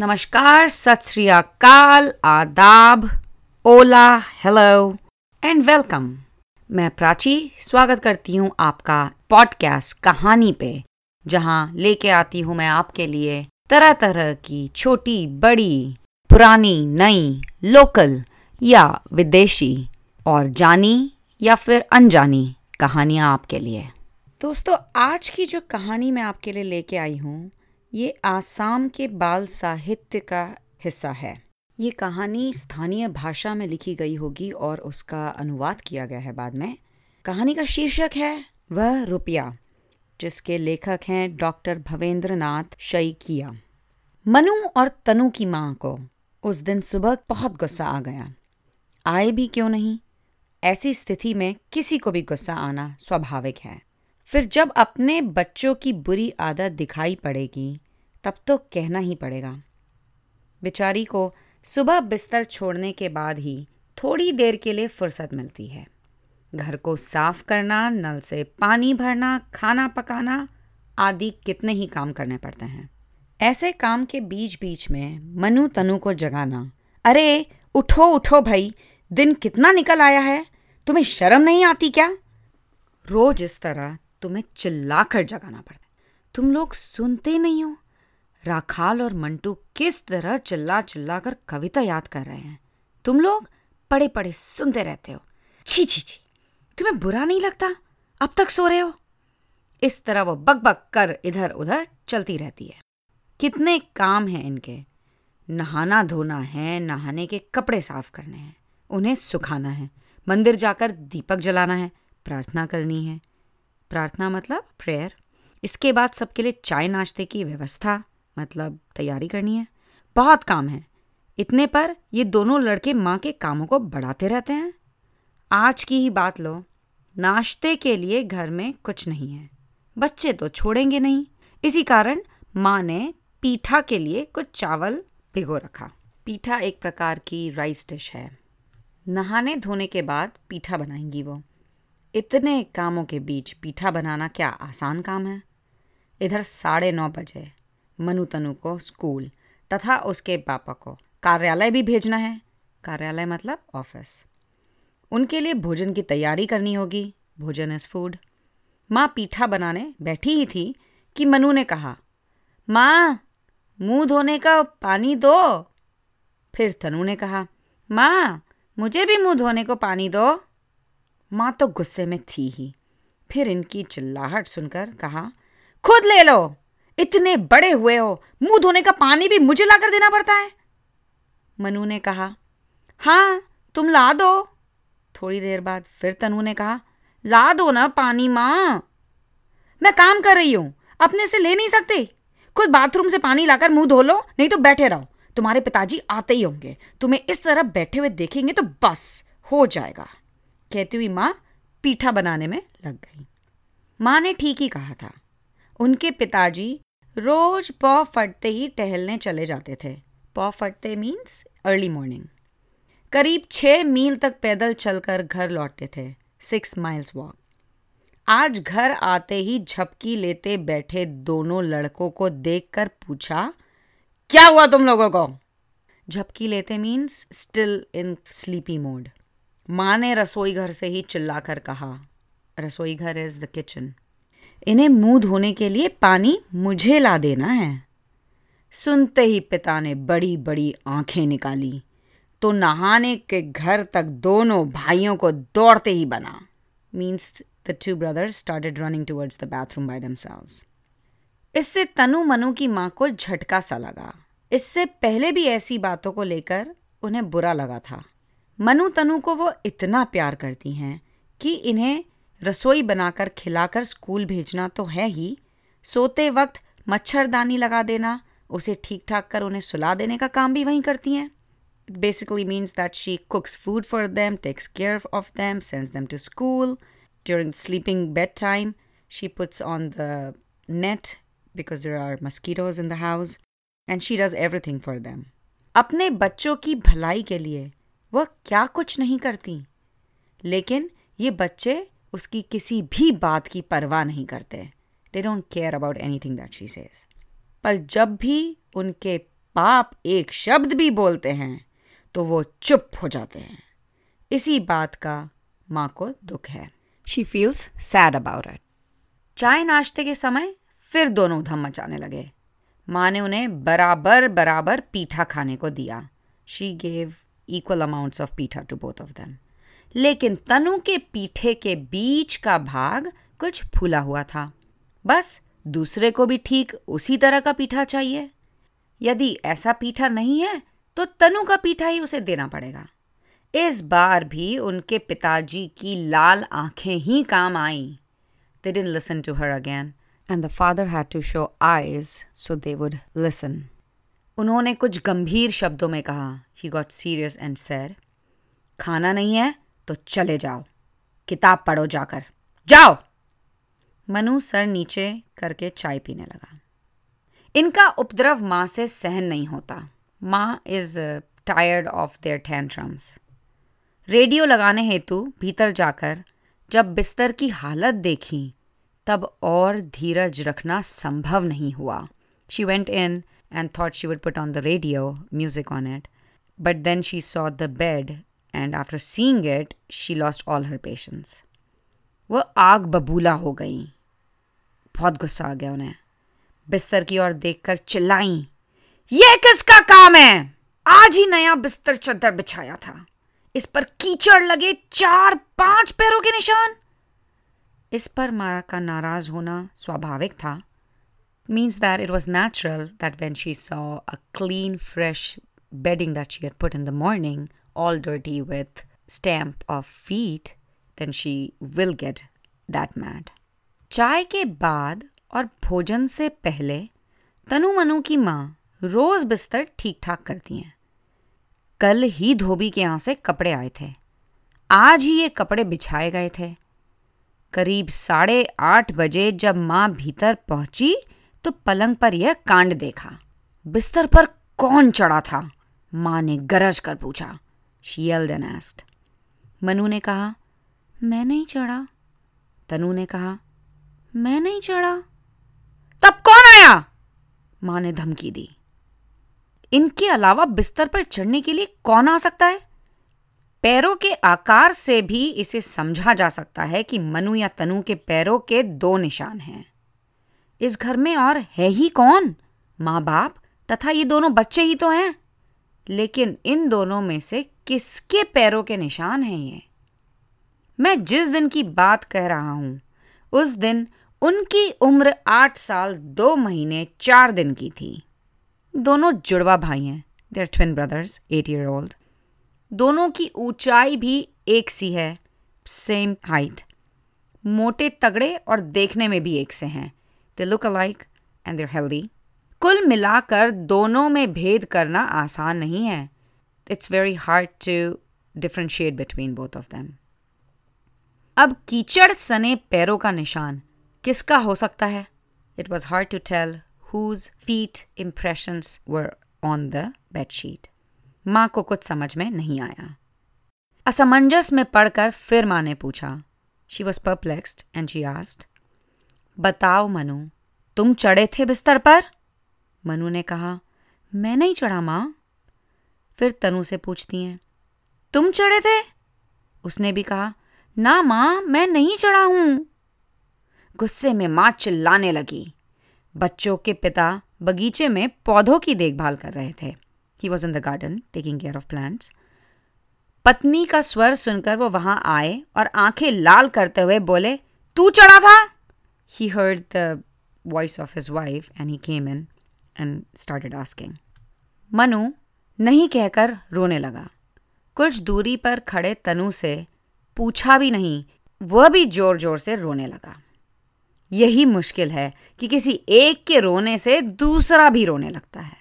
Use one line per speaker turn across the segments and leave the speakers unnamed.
नमस्कार, सत श्री अकाल, आदाब, ओला हेलो एंड वेलकम मैं प्राची स्वागत करती हूँ आपका पॉडकास्ट कहानी पे, जहाँ लेके आती हूँ मैं आपके लिए तरह तरह की छोटी, बड़ी, पुरानी, नई लोकल या विदेशी और जानी या फिर अनजानी कहानियाँ आपके लिए। दोस्तों, आज की जो कहानी मैं आपके लिए लेके आई हूँ ये आसाम के बाल साहित्य का हिस्सा है। ये कहानी स्थानीय भाषा में लिखी गई होगी और उसका अनुवाद किया गया है बाद में। कहानी का शीर्षक है, वह रुपया, जिसके लेखक हैं डॉक्टर भवेंद्र नाथ शईकिया मनु और तनु की माँ को उस दिन सुबह बहुत गुस्सा आ गया। आए भी क्यों नहीं? ऐसी स्थिति में किसी को भी गुस्सा आना स्वाभाविक है। फिर जब अपने बच्चों की बुरी आदत दिखाई पड़ेगी, तब तो कहना ही पड़ेगा। बेचारी को सुबह बिस्तर छोड़ने के बाद ही थोड़ी देर के लिए फुर्सत मिलती है। घर को साफ़ करना, नल से पानी भरना, खाना पकाना आदि कितने ही काम करने पड़ते हैं। ऐसे काम के बीच बीच में मनु तनु को जगाना, अरे, उठो उठो भाई, दिन कितना निकल आया है? तुम्हें शर्म नहीं आती क्या? रोज इस तरह तुम्हें चिल्लाकर जगाना पड़ता तुम लोग सुनते नहीं हो। राखाल और मंटू किस तरह चिल्ला चिल्ला कर कविता याद कर रहे हैं। तुम लोग पड़े पड़े सुनते रहते हो। छी छी छी। तुम्हें बुरा नहीं लगता? अब तक सो रहे हो? इस तरह वो बक बक कर इधर उधर चलती रहती है। कितने काम हैं इनके। नहाना धोना है, नहाने के कपड़े साफ़ करने हैं। उन्हें सुखाना है। मंदिर जाकर दीपक जलाना है, प्रार्थना करनी है। प्रार्थना मतलब प्रेयर इसके बाद सबके लिए चाय नाश्ते की व्यवस्था मतलब तैयारी करनी है। बहुत काम है। इतने पर ये दोनों लड़के माँ के कामों को बढ़ाते रहते हैं। आज की ही बात लो। नाश्ते के लिए घर में कुछ नहीं है। बच्चे तो छोड़ेंगे नहीं। इसी कारण माँ ने पीठा के लिए कुछ चावल भिगो रखा। पीठा एक प्रकार की राइस डिश है। नहाने धोने के बाद पीठा बनाएँगी वो। इतने कामों के बीच पीठा बनाना क्या आसान काम है? इधर साढ़े नौ बजे मनु तनु को स्कूल तथा उसके पापा को कार्यालय भी भेजना है। कार्यालय मतलब ऑफ़िस। उनके लिए भोजन की तैयारी करनी होगी। भोजन इज़ फ़ूड माँ पीठा बनाने बैठी ही थी कि मनु ने कहा, माँ, मुँह धोने का पानी दो। फिर तनु ने कहा, माँ, मुझे भी मुँह धोने को पानी दो। माँ तो गुस्से में थी ही। फिर इनकी चिल्लाहट सुनकर कहा, खुद ले लो, इतने बड़े हुए हो, मुँह धोने का पानी भी मुझे लाकर देना पड़ता है। मनु ने कहा हाँ तुम ला दो। थोड़ी देर बाद फिर तनु ने कहा, ला दो ना पानी, माँ। मैं काम कर रही हूँ, अपने से ले नहीं सकते। खुद बाथरूम से पानी लाकर मुँह धो लो, नहीं तो बैठे रहो। तुम्हारे पिताजी आते ही होंगे। तुम्हें इस तरह बैठे हुए देखेंगे तो बस हो जाएगा। कहती हुई माँ पीठा बनाने में लग गई। माँ ने ठीक ही कहा था। उनके पिताजी रोज पौ फटते ही टहलने चले जाते थे। पौ फटते मीन्स अर्ली मॉर्निंग करीब छः मील तक पैदल चलकर घर लौटते थे। सिक्स माइल्स वॉक आज घर आते ही झपकी लेते बैठे दोनों लड़कों को देखकर पूछा, क्या हुआ तुम लोगों को? झपकी लेते means still in sleepy mode माँ ने रसोई घर से ही चिल्लाकर कहा, रसोई घर इज़ द किचन इन्हें मुँह धोने के लिए पानी मुझे ला देना है. सुनते ही पिता ने बड़ी बड़ी आँखें निकाली तो नहाने के घर तक दोनों भाइयों को दौड़ते ही बना। Means the two brothers started running towards the bathroom by themselves इससे तनु मनु की माँ को झटका सा लगा। इससे पहले भी ऐसी बातों को लेकर उन्हें बुरा लगा था। मनु तनु को वो इतना प्यार करती हैं कि इन्हें रसोई बनाकर खिलाकर स्कूल भेजना तो है ही। सोते वक्त मच्छरदानी लगा देना, उसे ठीक ठाक कर उन्हें सुला देने का काम भी वहीं करती हैं। Basically means that she cooks food for them takes care of them sends them to school during sleeping bed time she puts on the net because there are mosquitoes in the house and she does everything for them अपने बच्चों की भलाई के लिए वह क्या कुछ नहीं करती। लेकिन ये बच्चे उसकी किसी भी बात की परवाह नहीं करते। They don't care about anything that she says पर जब भी उनके पाप एक शब्द भी बोलते हैं तो वो चुप हो जाते हैं। इसी बात का माँ को दुख है। She feels sad about it चाय नाश्ते के समय फिर दोनों धम मचाने लगे। माँ ने उन्हें बराबर बराबर पीठा खाने को दिया। She gave equal amounts of pitha to both of them लेकिन तनु के पीठे के बीच का भाग कुछ फूला हुआ था। बस दूसरे को भी ठीक उसी तरह का पीठा चाहिए। यदि ऐसा पीठा नहीं है तो तनु का पीठा ही उसे देना पड़ेगा। इस बार भी उनके पिताजी की लाल आँखें ही काम आई। They didn't listen to her again and the father had to show eyes so they would listen उन्होंने कुछ गंभीर शब्दों में कहा। ही गॉट सीरियस एंड सैर खाना नहीं है तो चले जाओ। किताब पढ़ो जाकर। जाओ! मनु सर नीचे करके चाय पीने लगा। इनका उपद्रव माँ से सहन नहीं होता। Maa is tired of their tantrums radio लगाने हेतु भीतर जाकर जब बिस्तर की हालत देखी, तब और धीरज रखना संभव नहीं हुआ। She went in and thought she would put on the radio music on it but then she saw the bed and after seeing it she lost all her patience वो आग बबूला हो गई। बहुत गुस्सा आ गया उन्हें। बिस्तर की ओर देखकर चिल्लाई। ये किसका काम है? आज ही नया बिस्तर चद्दर बिछाया था। इस पर कीचड़ लगे चार पाँच पैरों के निशान। इस पर मारा का नाराज़ होना स्वाभाविक था। Means that it was natural that when she saw a clean, fresh bedding that she had put in the morning, all dirty with stamp of feet, then she will get that mad. चाय के बाद और भोजन से पहले तनु मनु की माँ रोज बिस्तर ठीक ठाक करती हैं कल ही धोबी के यहाँ से कपड़े आए थे आज ही ये कपड़े बिछाए गए थे करीब साढ़े आठ बजे जब माँ भीतर पहुँची तो पलंग पर यह कांड देखा। बिस्तर पर कौन चढ़ा था? माँ ने गरज कर पूछा। शील्ड एंड एस्ट मनु ने कहा, मैं नहीं चढ़ा। तनु ने कहा, मैं नहीं चढ़ा। तब कौन आया? माँ ने धमकी दी। इनके अलावा बिस्तर पर चढ़ने के लिए कौन आ सकता है? पैरों के आकार से भी इसे समझा जा सकता है कि मनु या तनु के पैरों के दो निशान हैं। इस घर में और है ही कौन? माँ बाप तथा ये दोनों बच्चे ही तो हैं। लेकिन इन दोनों में से किसके पैरों के निशान हैं ये? मैं जिस दिन की बात कह रहा हूँ, उस दिन उनकी उम्र आठ साल दो महीने चार दिन की थी। दोनों जुड़वा भाई हैं they're twin brothers eight year old दोनों की ऊंचाई भी एक सी है सेम हाइट मोटे तगड़े और देखने में भी एक से हैं। They look alike and they're healthy कुल मिलाकर दोनों में भेद करना आसान नहीं है। It's very hard to differentiate between both of them अब कीचड़ सने पैरों का निशान किसका हो सकता है? It was hard to tell whose feet impressions were on the bedsheet माँ को कुछ समझ में नहीं आया। असमंजस में पढ़कर फिर माँ ने पूछा। She was perplexed and she asked बताओ मनु, तुम चढ़े थे बिस्तर पर? मनु ने कहा, मैं नहीं चढ़ा माँ। फिर तनु से पूछती हैं, तुम चढ़े थे? उसने भी कहा, ना माँ, मैं नहीं चढ़ा हूँ। गुस्से में माँ चिल्लाने लगी। बच्चों के पिता बगीचे में पौधों की देखभाल कर रहे थे। He was in the garden taking care of plants पत्नी का स्वर सुनकर वो वहाँ आए और आँखें लाल करते हुए बोले, तू चढ़ा था? He heard the voice of his wife and he came in and started asking Manu नहीं कहकर रोने लगा। कुछ दूरी पर खड़े तनु से पूछा भी नहीं, वह भी ज़ोर ज़ोर से रोने लगा। यही मुश्किल है कि किसी एक के रोने से दूसरा भी रोने लगता है।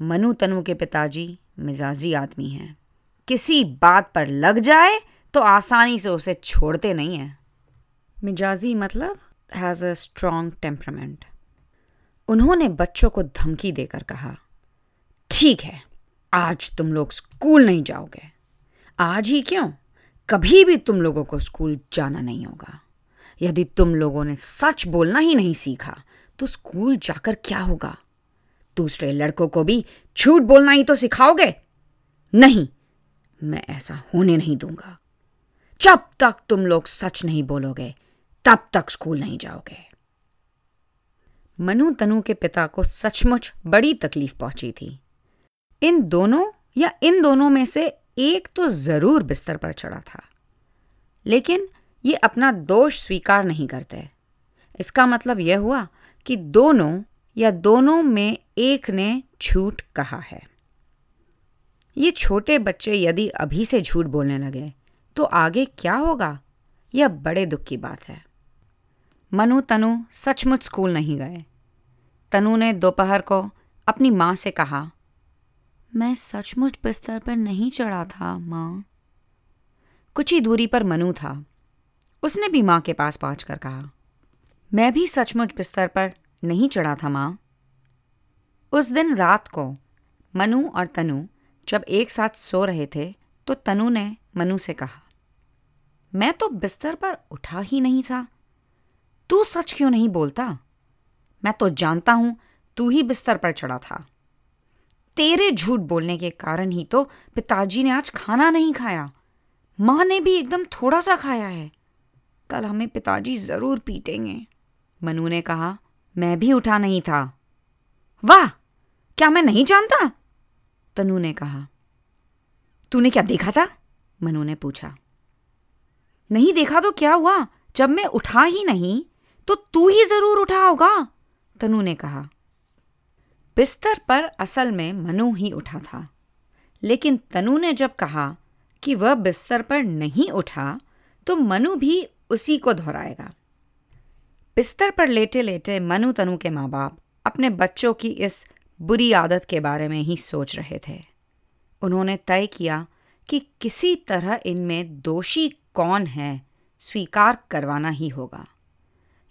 मनु तनु के पिताजी मिजाजी आदमी हैं। किसी बात पर लग जाए तो आसानी से उसे छोड़ते नहीं हैं। मिजाजी मतलब? हैज़ अ स्ट्रॉन्ग टेम्परामेंट उन्होंने बच्चों को धमकी देकर कहा, ठीक है, आज तुम लोग स्कूल नहीं जाओगे। आज ही क्यों? कभी भी तुम लोगों को स्कूल जाना नहीं होगा। यदि तुम लोगों ने सच बोलना ही नहीं सीखा तो स्कूल जाकर क्या होगा? दूसरे लड़कों को भी झूठ बोलना ही तो सिखाओगे? नहीं, मैं ऐसा होने नहीं दूँगा। जब तक तुम लोग सच नहीं बोलोगे तब तक स्कूल नहीं जाओगे। मनु तनु के पिता को सचमुच बड़ी तकलीफ़ पहुँची थी। इन दोनों या इन दोनों में से एक तो ज़रूर बिस्तर पर चढ़ा था। लेकिन ये अपना दोष स्वीकार नहीं करते। इसका मतलब यह हुआ कि दोनों या दोनों में एक ने झूठ कहा है। ये छोटे बच्चे यदि अभी से झूठ बोलने लगे तो आगे क्या होगा? यह बड़े दुख की बात है। मनु तनु सचमुच स्कूल नहीं गए। तनु ने दोपहर को अपनी माँ से कहा, मैं सचमुच बिस्तर पर नहीं चढ़ा था, माँ। कुछ ही दूरी पर मनु था। उसने भी माँ के पास पहुंचकर कहा, मैं भी सचमुच बिस्तर पर नहीं चढ़ा था, माँ। उस दिन रात को मनु और तनु जब एक साथ सो रहे थे तो तनु ने मनु से कहा, मैं तो बिस्तर पर उठा ही नहीं था। तू सच क्यों नहीं बोलता? मैं तो जानता हूँ तू ही बिस्तर पर चढ़ा था। तेरे झूठ बोलने के कारण ही तो पिताजी ने आज खाना नहीं खाया। माँ ने भी एकदम थोड़ा सा खाया है। कल हमें पिताजी ज़रूर पीटेंगे। मनु ने कहा, मैं भी उठा नहीं था। वाह! क्या मैं नहीं जानता? तनु ने कहा। तूने क्या देखा था? मनु ने पूछा। नहीं देखा तो क्या हुआ? जब मैं उठा ही नहीं तो तू ही ज़रूर उठा होगा, तनु ने कहा। बिस्तर पर असल में मनु ही उठा था। लेकिन तनु ने जब कहा कि वह बिस्तर पर नहीं उठा तो मनु भी उसी को दोहराएगा। बिस्तर पर लेटे लेटे मनु तनु के माँ बाप अपने बच्चों की इस बुरी आदत के बारे में ही सोच रहे थे। उन्होंने तय किया कि किसी तरह इनमें दोषी कौन है, स्वीकार करवाना ही होगा।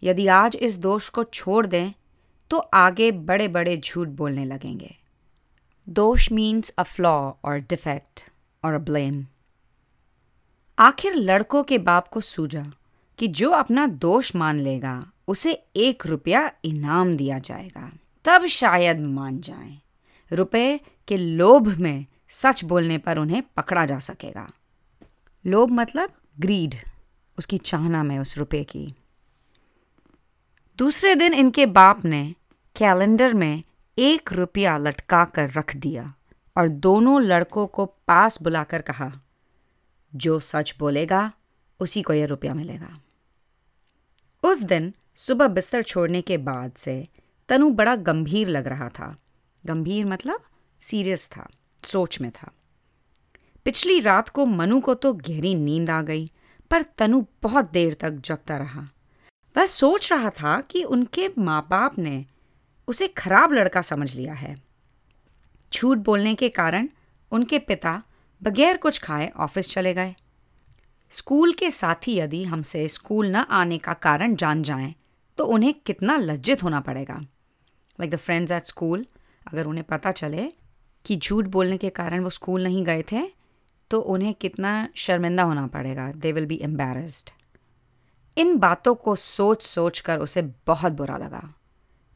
यदि आज इस दोष को छोड़ दें तो आगे बड़े बड़े झूठ बोलने लगेंगे। दोष मीन्स अ फ्लॉ और डिफेक्ट और अ ब्लेम आखिर लड़कों के बाप को सूझा कि जो अपना दोष मान लेगा, उसे एक रुपया इनाम दिया जाएगा। तब शायद मान जाए। रुपए के लोभ में सच बोलने पर उन्हें पकड़ा जा सकेगा। लोभ मतलब ग्रीड उसकी चाहना में उस रुपए की। दूसरे दिन इनके बाप ने कैलेंडर में एक रुपया लटका कर रख दिया और दोनों लड़कों को पास बुलाकर कहा, जो सच बोलेगा, उसी को यह रुपया मिलेगा. उस दिन सुबह बिस्तर छोड़ने के बाद से तनु बड़ा गंभीर लग रहा था। गंभीर मतलब सीरियस था, सोच में था। पिछली रात को मनु को तो गहरी नींद आ गई, पर तनु बहुत देर तक जगता रहा। वह सोच रहा था कि उनके माँ बाप ने उसे खराब लड़का समझ लिया है। झूठ बोलने के कारण उनके पिता बगैर कुछ खाए ऑफ़िस चले गए। स्कूल के साथी यदि हमसे स्कूल न आने का कारण जान जाएँ तो उन्हें कितना लज्जित होना पड़ेगा। Like the friends at school अगर उन्हें पता चले कि झूठ बोलने के कारण वो स्कूल नहीं गए थे तो उन्हें कितना शर्मिंदा होना पड़ेगा। दे विल बी एम्बेरस्ड इन बातों को सोच सोच कर उसे बहुत बुरा लगा।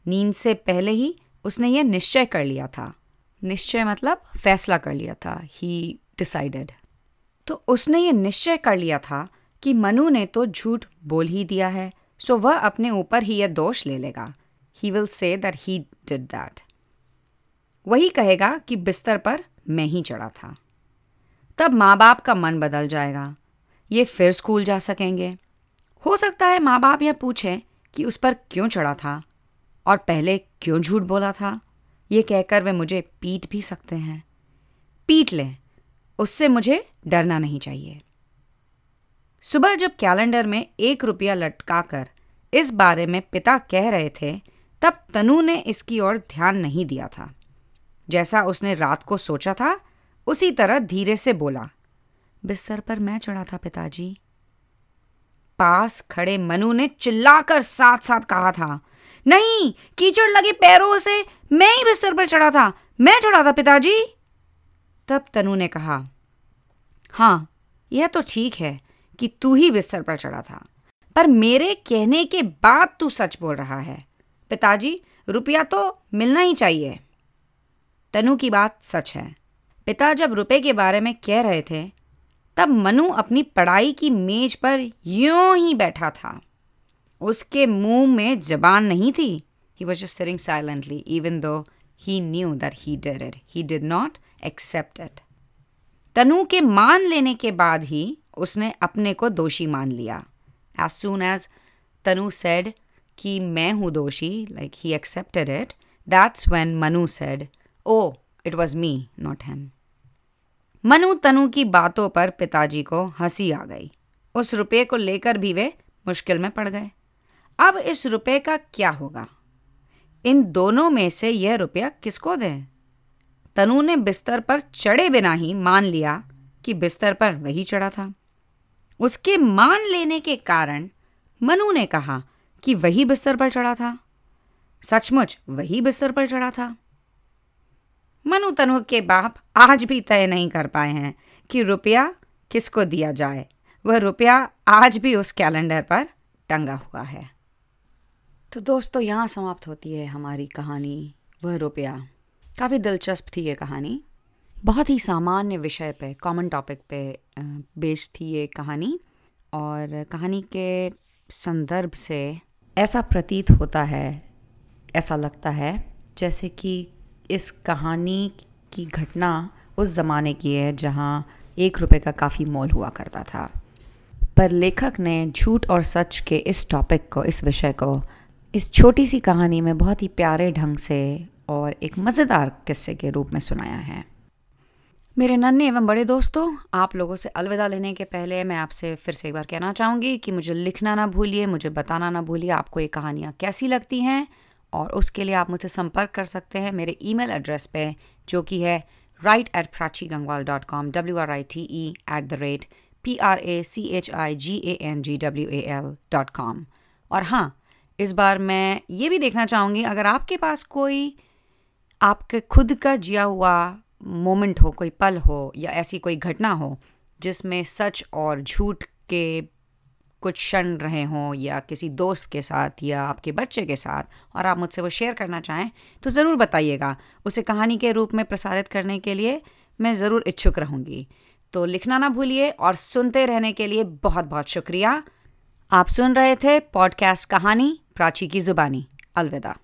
नींद से पहले ही उसने यह निश्चय कर लिया था। निश्चय मतलब फैसला कर लिया था। ही डिसाइडेड तो उसने ये निश्चय कर लिया था कि मनु ने तो झूठ बोल ही दिया है सो वह अपने ऊपर ही यह दोष ले लेगा। He will say that he did that वही कहेगा कि बिस्तर पर मैं ही चढ़ा था। तब माँ बाप का मन बदल जाएगा। ये फिर स्कूल जा सकेंगे। हो सकता है माँ बाप यह पूछें कि उस पर क्यों चढ़ा था और पहले क्यों झूठ बोला था। ये कहकर वे मुझे पीट भी सकते हैं। पीट लें, उससे मुझे डरना नहीं चाहिए। सुबह जब कैलेंडर में एक रुपया लटकाकर इस बारे में पिता कह रहे थे, तब तनु ने इसकी ओर ध्यान नहीं दिया था। जैसा उसने रात को सोचा था, उसी तरह धीरे से बोला, बिस्तर पर मैं चढ़ा था पिताजी। पास खड़े मनु ने चिल्लाकर साथ साथ कहा था, नहीं, कीचड़ लगे पैरों से मैं ही बिस्तर पर चढ़ा था, मैं चढ़ा था, पिताजी। तब तनु ने कहा हाँ यह तो ठीक है कि तू ही बिस्तर पर चढ़ा था, पर मेरे कहने के बाद तू सच बोल रहा है। पिताजी, रुपया तो मिलना ही चाहिए। तनु की बात सच है। पिता जब रुपए के बारे में कह रहे थे तब मनु अपनी पढ़ाई की मेज पर यूँ ही बैठा था। उसके मुँह में जबान नहीं थी। He was just sitting silently even though he knew that he did it he did not accept it Tanu के मान लेने के बाद ही उसने अपने को दोषी मान लिया। As soon as Tanu said कि मैं हूँ दोषी like he accepted it that's when Manu said oh it was me not him Manu Tanu की बातों पर पिताजी को हँसी आ गई। उस रुपये को लेकर भी वे मुश्किल में पड़ गए। अब इस रुपये का क्या होगा? इन दोनों में से यह रुपया किसको दें? तनु ने बिस्तर पर चढ़े बिना ही मान लिया कि बिस्तर पर वही चढ़ा था। उसके मान लेने के कारण मनु ने कहा कि वही बिस्तर पर चढ़ा था। सचमुच वही बिस्तर पर चढ़ा था। मनु तनु के बाप आज भी तय नहीं कर पाए हैं कि रुपया किसको दिया जाए। वह रुपया आज भी उस कैलेंडर पर टंगा हुआ है। तो दोस्तों, यहाँ समाप्त होती है हमारी कहानी, वह रुपया। काफ़ी दिलचस्प थी ये कहानी। बहुत ही सामान्य विषय पे कॉमन टॉपिक पे बेस्ड थी ये कहानी। और कहानी के संदर्भ से ऐसा प्रतीत होता है, ऐसा लगता है, जैसे कि इस कहानी की घटना उस ज़माने की है जहाँ एक रुपये का काफ़ी मोल हुआ करता था। पर लेखक ने झूठ और सच के इस टॉपिक को, इस विषय को, इस छोटी सी कहानी में बहुत ही प्यारे ढंग से और एक मज़ेदार किस्से के रूप में सुनाया है। मेरे नन्हे एवं बड़े दोस्तों, आप लोगों से अलविदा लेने के पहले मैं आपसे फिर से एक बार कहना चाहूँगी कि मुझे लिखना ना भूलिए, मुझे बताना ना भूलिए आपको ये कहानियाँ कैसी लगती हैं। और उसके लिए आप मुझे संपर्क कर सकते हैं। मेरे ईमेल एड्रेस पे, जो कि है write at Prachi Gangwal dot com W R I T E at the rate P R A C H I G A N G W A L dot com और हाँ इस बार मैं ये भी देखना चाहूँगी, अगर आपके पास कोई, आपके खुद का जिया हुआ मोमेंट हो, कोई पल हो या ऐसी कोई घटना हो, जिसमें सच और झूठ के कुछ क्षण रहे हों या किसी दोस्त के साथ या आपके बच्चे के साथ और आप मुझसे वो शेयर करना चाहें तो ज़रूर बताइएगा। उसे कहानी के रूप में प्रसारित करने के लिए मैं ज़रूर इच्छुक रहूँगी। तो लिखना ना भूलिए और सुनते रहने के लिए बहुत बहुत शुक्रिया। आप सुन रहे थे पॉडकास्ट कहानी, प्राची की ज़ुबानी। अलविदा।